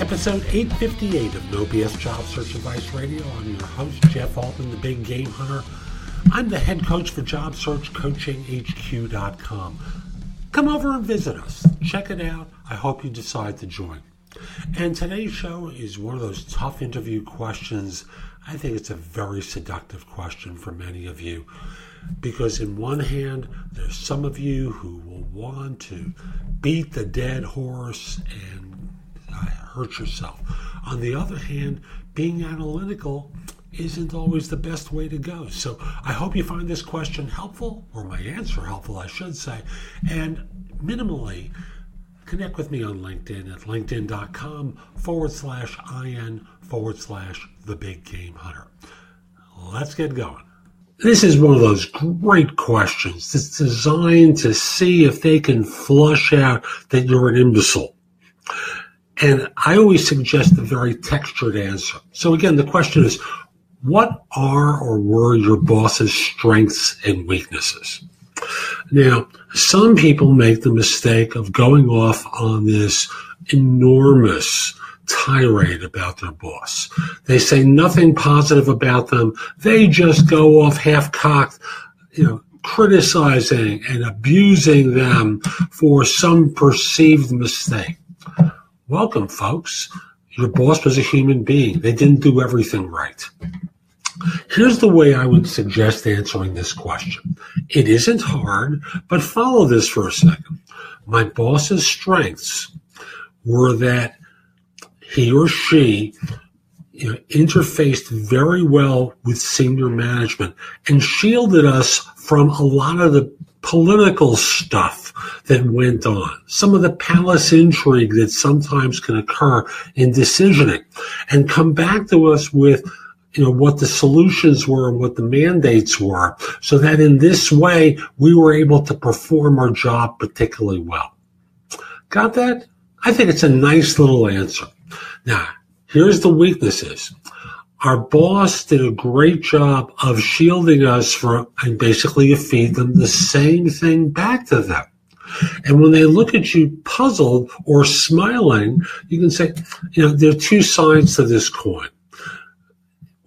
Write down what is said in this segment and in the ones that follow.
Episode 858 of No BS Job Search Advice Radio. I'm your host, Jeff Altman, the Big Game Hunter. I'm the head coach for Job Search JobSearchCoachingHQ.com. Come over and visit us. Check it out. I hope you decide to join. And today's show is one of those tough interview questions. I think it's a very seductive question for many of you because, in one hand, there's some of you who will want to beat the dead horse and hurt yourself. On the other hand, being analytical isn't always the best way to go. So I hope you find this question helpful, or my answer helpful, I should say. And minimally, connect with me on LinkedIn at linkedin.com forward slash IN forward slash the big game hunter. Let's get going. This is one of those great questions that's designed to see if they can flush out that you're an imbecile. And I always suggest a very textured answer. So again, the question is, what are or were your boss's strengths and weaknesses? Now, some people make the mistake of going off on this enormous tirade about their boss. They say nothing positive about them. They just go off half cocked, you know, criticizing and abusing them for some perceived mistake. Welcome, folks. Your boss was a human being. They didn't do everything right. Here's the way I would suggest answering this question. It isn't hard, but follow this for a second. My boss's strengths were that he or she you know, interfaced very well with senior management and shielded us from a lot of the political stuff that went on, some of the palace intrigue that sometimes can occur in decisioning, and come back to us with you know what the solutions were and what the mandates were so that in this way we were able to perform our job particularly well. Got that? I think it's a nice little answer. Now here's the weaknesses our boss did a great job of shielding us from, and basically you feed them the same thing back to them. And when they look at you puzzled or smiling, you can say, you know, there are two sides to this coin.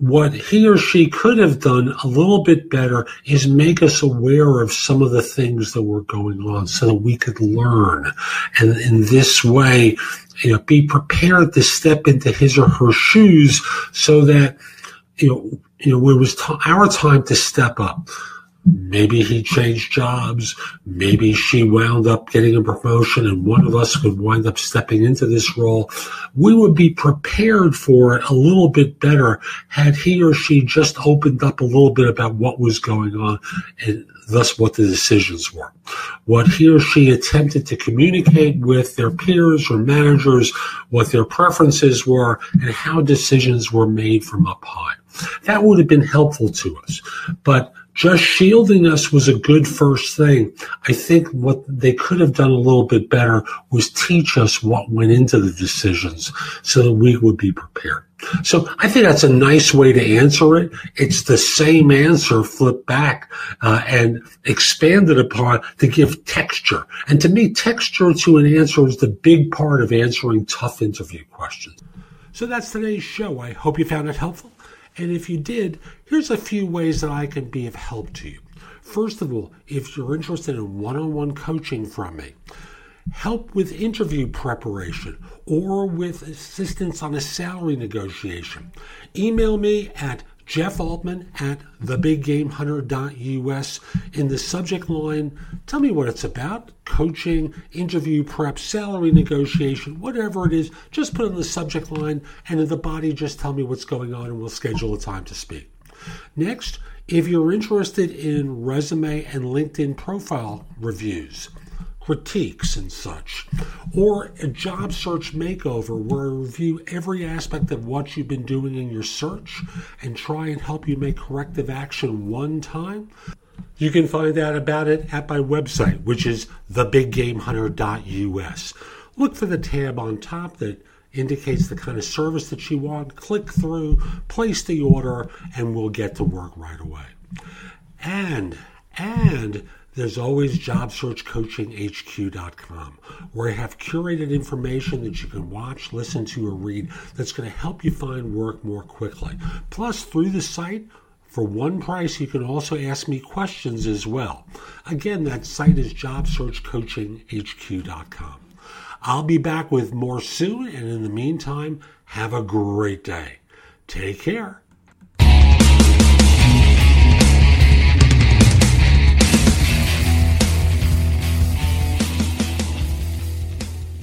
What he or she could have done a little bit better is make us aware of some of the things that were going on so that we could learn. And in this way, you know, be prepared to step into his or her shoes so that, you know, you know, it was t- our time to step up. Maybe he changed jobs. Maybe she wound up getting a promotion and one of us would wind up stepping into this role. We would be prepared for it a little bit better had he or she just opened up a little bit about what was going on and thus what the decisions were. What he or she attempted to communicate with their peers or managers, what their preferences were, and how decisions were made from up high. That would have been helpful to us. But just shielding us was a good first thing. I think what they could have done a little bit better was teach us what went into the decisions so that we would be prepared. So I think that's a nice way to answer it. It's the same answer flipped back uh, and expanded upon to give texture. And to me, texture to an answer is the big part of answering tough interview questions. So that's today's show. I hope you found it helpful. And if you did, here's a few ways that I can be of help to you. First of all, if you're interested in one on one coaching from me, help with interview preparation, or with assistance on a salary negotiation, email me at Jeff Altman at thebiggamehunter.us. In the subject line, tell me what it's about coaching, interview prep, salary negotiation, whatever it is. Just put in the subject line, and in the body, just tell me what's going on, and we'll schedule a time to speak. Next, If you're interested in resume and LinkedIn profile reviews, critiques, and such, or a job search makeover where I review every aspect of what you've been doing in your search and try and help you make corrective action one time, you can find out about it at my website, which is thebiggamehunter.us. Look for the tab on top that indicates the kind of service that you want. Click through, place the order, and we'll get to work right away. And, and, there's always JobSearchCoachingHQ.com, where I have curated information that you can watch, listen to, or read that's going to help you find work more quickly. Plus, through the site, for one price, you can also ask me questions as well. Again, that site is JobSearchCoachingHQ.com. I'll be back with more soon, and in the meantime, have a great day. Take care.